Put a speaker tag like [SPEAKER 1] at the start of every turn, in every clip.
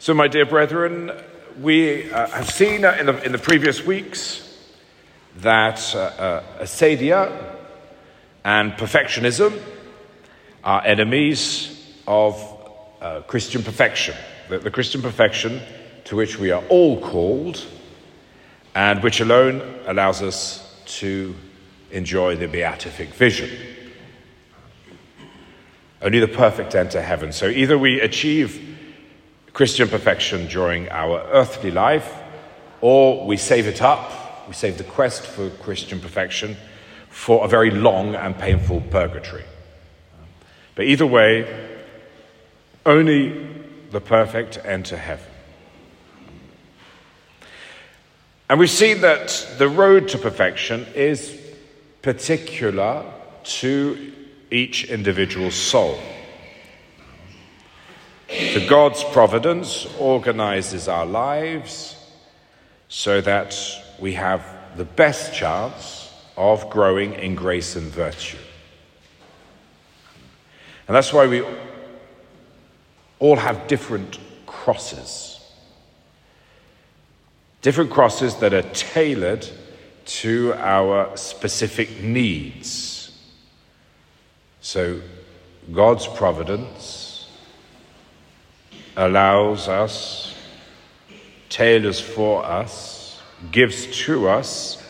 [SPEAKER 1] So, my dear brethren, we uh, have seen uh, in, the, in the previous weeks that uh, uh, acedia and perfectionism are enemies of uh, Christian perfection, the, the Christian perfection to which we are all called and which alone allows us to enjoy the beatific vision. Only the perfect enter heaven. So either we achieve Christian perfection during our earthly life, or we save it up, we save the quest for Christian perfection for a very long and painful purgatory. But either way, only the perfect enter heaven. And we've seen that the road to perfection is particular to each individual soul. The God's providence organizes our lives so that we have the best chance of growing in grace and virtue. And that's why we all have different crosses. Different crosses that are tailored to our specific needs. So, God's providence allows us, tailors for us, gives to us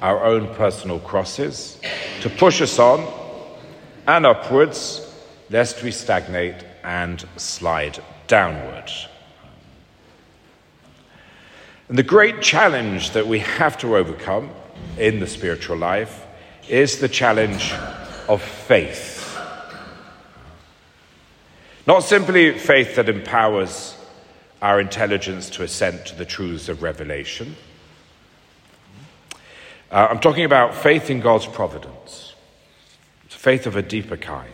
[SPEAKER 1] our own personal crosses to push us on and upwards, lest we stagnate and slide downward. And the great challenge that we have to overcome in the spiritual life is the challenge of faith. Not simply faith that empowers our intelligence to assent to the truths of revelation. Uh, I'm talking about faith in God's providence. It's faith of a deeper kind.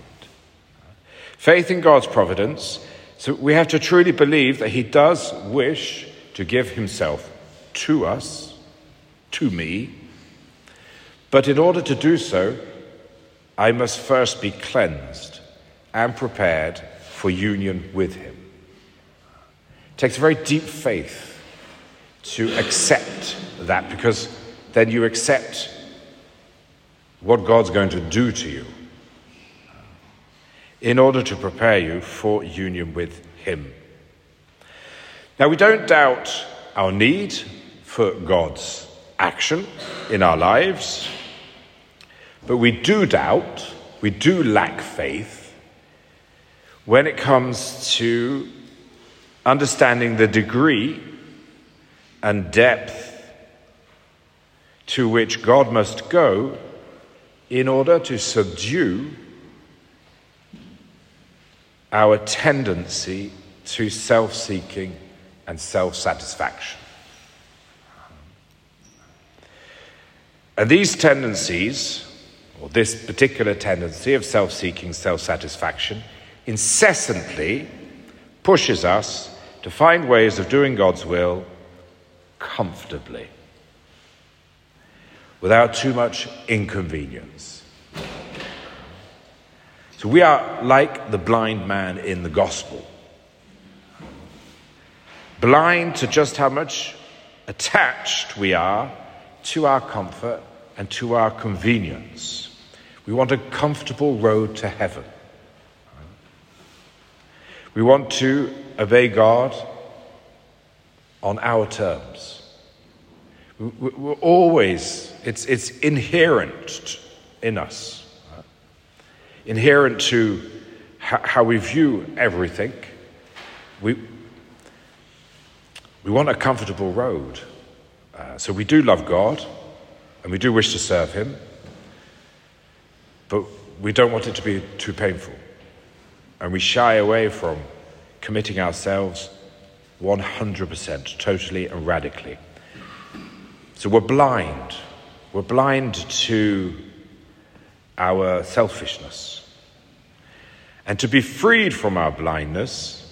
[SPEAKER 1] Faith in God's providence, so we have to truly believe that He does wish to give himself to us, to me. But in order to do so, I must first be cleansed and prepared for union with him. It takes a very deep faith to accept that because then you accept what God's going to do to you in order to prepare you for union with him. Now, we don't doubt our need for God's action in our lives, but we do doubt, we do lack faith when it comes to understanding the degree and depth to which God must go in order to subdue our tendency to self seeking and self satisfaction. And these tendencies, or this particular tendency of self seeking, self satisfaction, incessantly pushes us to find ways of doing God's will comfortably, without too much inconvenience. So we are like the blind man in the gospel blind to just how much attached we are to our comfort and to our convenience. We want a comfortable road to heaven. We want to obey God on our terms. We're always, it's, it's inherent in us, inherent to how we view everything. We, we want a comfortable road. Uh, so we do love God and we do wish to serve Him, but we don't want it to be too painful. And we shy away from committing ourselves 100%, totally and radically. So we're blind. We're blind to our selfishness. And to be freed from our blindness,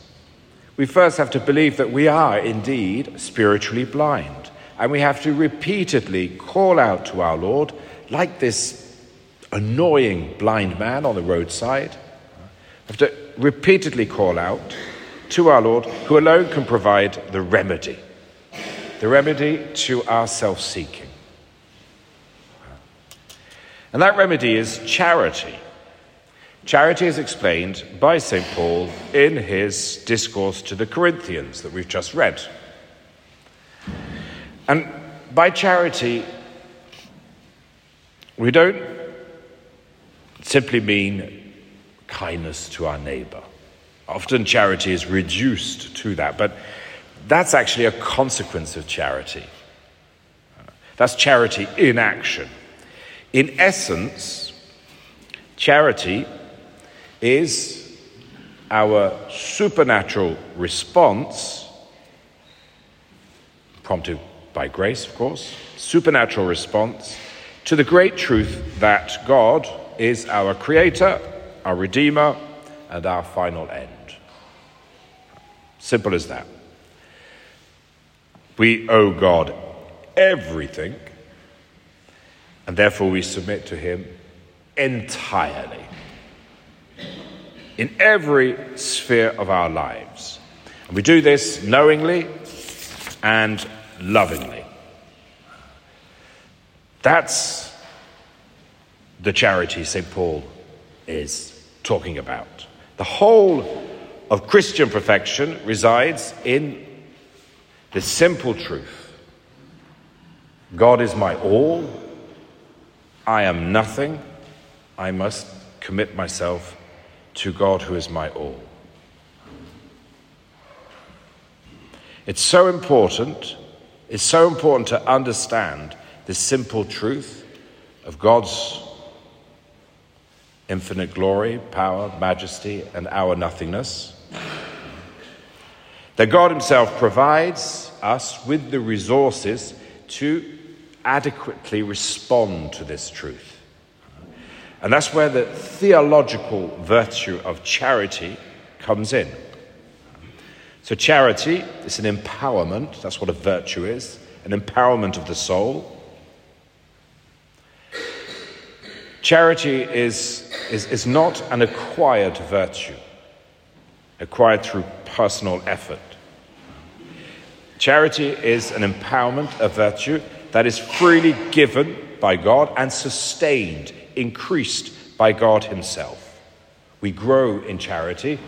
[SPEAKER 1] we first have to believe that we are indeed spiritually blind. And we have to repeatedly call out to our Lord, like this annoying blind man on the roadside. Have to repeatedly call out to our Lord, who alone can provide the remedy, the remedy to our self seeking. And that remedy is charity. Charity is explained by St. Paul in his discourse to the Corinthians that we've just read. And by charity, we don't simply mean kindness to our neighbor. Often charity is reduced to that, but that's actually a consequence of charity. That's charity in action. In essence, charity is our supernatural response, prompted by grace, of course, supernatural response to the great truth that God is our creator, our redeemer, and our final end. Simple as that. We owe God everything, and therefore we submit to Him entirely in every sphere of our lives. And we do this knowingly and lovingly. That's the charity St. Paul is talking about. The whole of Christian perfection resides in the simple truth God is my all, I am nothing, I must commit myself to God who is my all. It's so important, it's so important to understand the simple truth of God's infinite glory, power, majesty, and our nothingness. That God Himself provides us with the resources to adequately respond to this truth. And that's where the theological virtue of charity comes in. So, charity is an empowerment, that's what a virtue is an empowerment of the soul. Charity is, is, is not an acquired virtue, acquired through personal effort. Charity is an empowerment, a virtue that is freely given by God and sustained increased by God Himself. We grow in charity,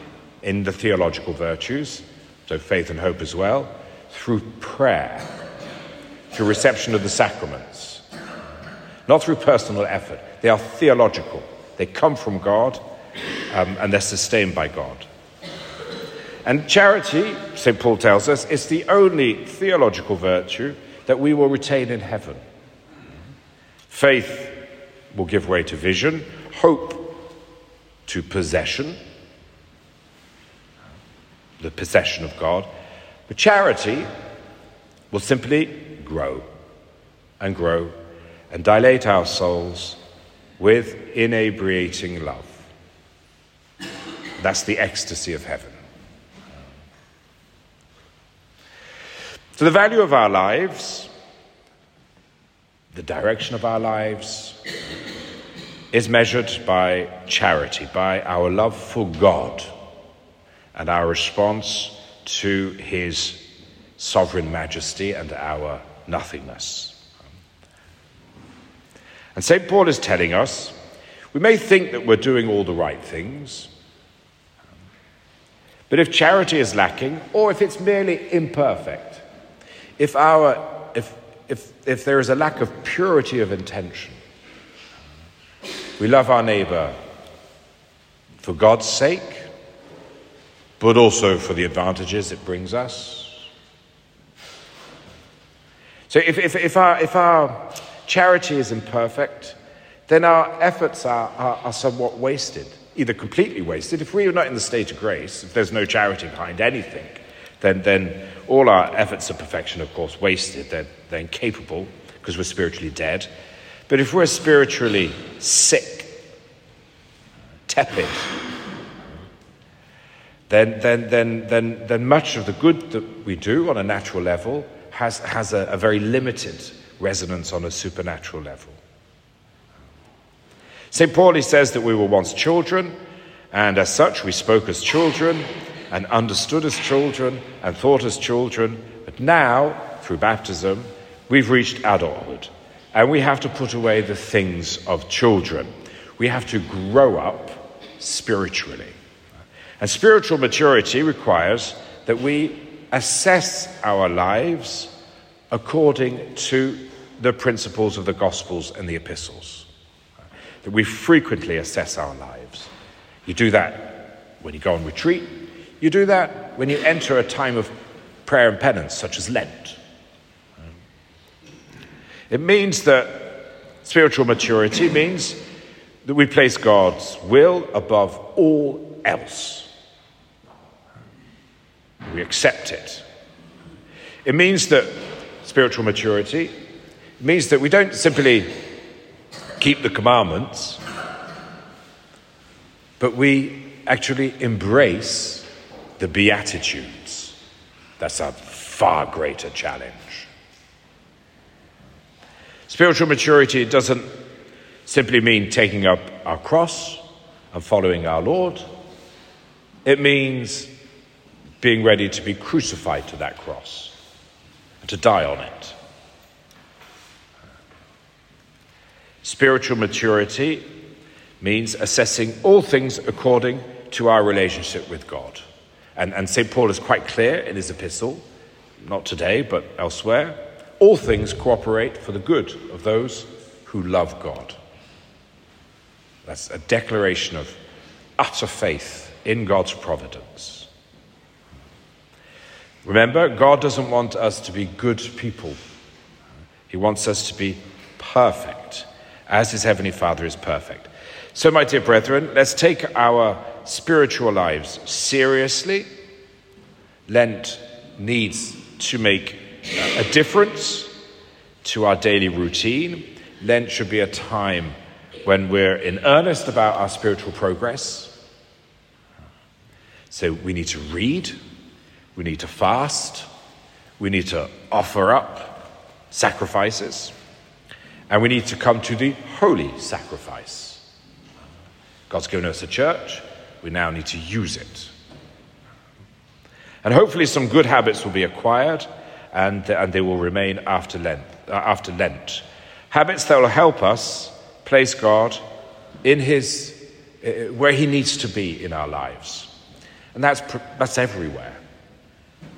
[SPEAKER 1] in the theological virtues, so faith and hope as well, through prayer, through reception of the sacraments, not through personal effort. They are theological, they come from God um, and they're sustained by God. And charity, St. Paul tells us, is the only theological virtue that we will retain in heaven. Faith will give way to vision, hope to possession, the possession of God. But charity will simply grow and grow and dilate our souls with inebriating love. That's the ecstasy of heaven. So, the value of our lives, the direction of our lives, is measured by charity, by our love for God and our response to his sovereign majesty and our nothingness. And St. Paul is telling us we may think that we're doing all the right things, but if charity is lacking, or if it's merely imperfect, if, our, if, if, if there is a lack of purity of intention, we love our neighbor for God's sake, but also for the advantages it brings us. So if, if, if, our, if our charity is imperfect, then our efforts are, are, are somewhat wasted, either completely wasted. If we are not in the state of grace, if there's no charity behind anything, then, then all our efforts of perfection, of course, wasted. They're, they're incapable because we're spiritually dead. But if we're spiritually sick, tepid, then, then, then, then, then much of the good that we do on a natural level has, has a, a very limited resonance on a supernatural level. St. Paul he says that we were once children, and as such we spoke as children, and understood as children and thought as children, but now, through baptism, we've reached adulthood. And we have to put away the things of children. We have to grow up spiritually. And spiritual maturity requires that we assess our lives according to the principles of the Gospels and the epistles. That we frequently assess our lives. You do that when you go on retreat, you do that when you enter a time of prayer and penance, such as Lent. It means that spiritual maturity means that we place God's will above all else. We accept it. It means that spiritual maturity means that we don't simply keep the commandments, but we actually embrace the Beatitudes. That's a far greater challenge. Spiritual maturity doesn't simply mean taking up our cross and following our Lord. It means being ready to be crucified to that cross to die on it. Spiritual maturity means assessing all things according to our relationship with God. And, and St. Paul is quite clear in his epistle, not today, but elsewhere. All things cooperate for the good of those who love God. That's a declaration of utter faith in God's providence. Remember, God doesn't want us to be good people, He wants us to be perfect, as His Heavenly Father is perfect. So, my dear brethren, let's take our spiritual lives seriously. Lent needs to make a difference to our daily routine. Lent should be a time when we're in earnest about our spiritual progress. So we need to read, we need to fast, we need to offer up sacrifices, and we need to come to the holy sacrifice. God's given us a church, we now need to use it. And hopefully, some good habits will be acquired and, and they will remain after Lent, uh, after Lent. Habits that will help us place God in his, uh, where he needs to be in our lives. And that's, that's everywhere.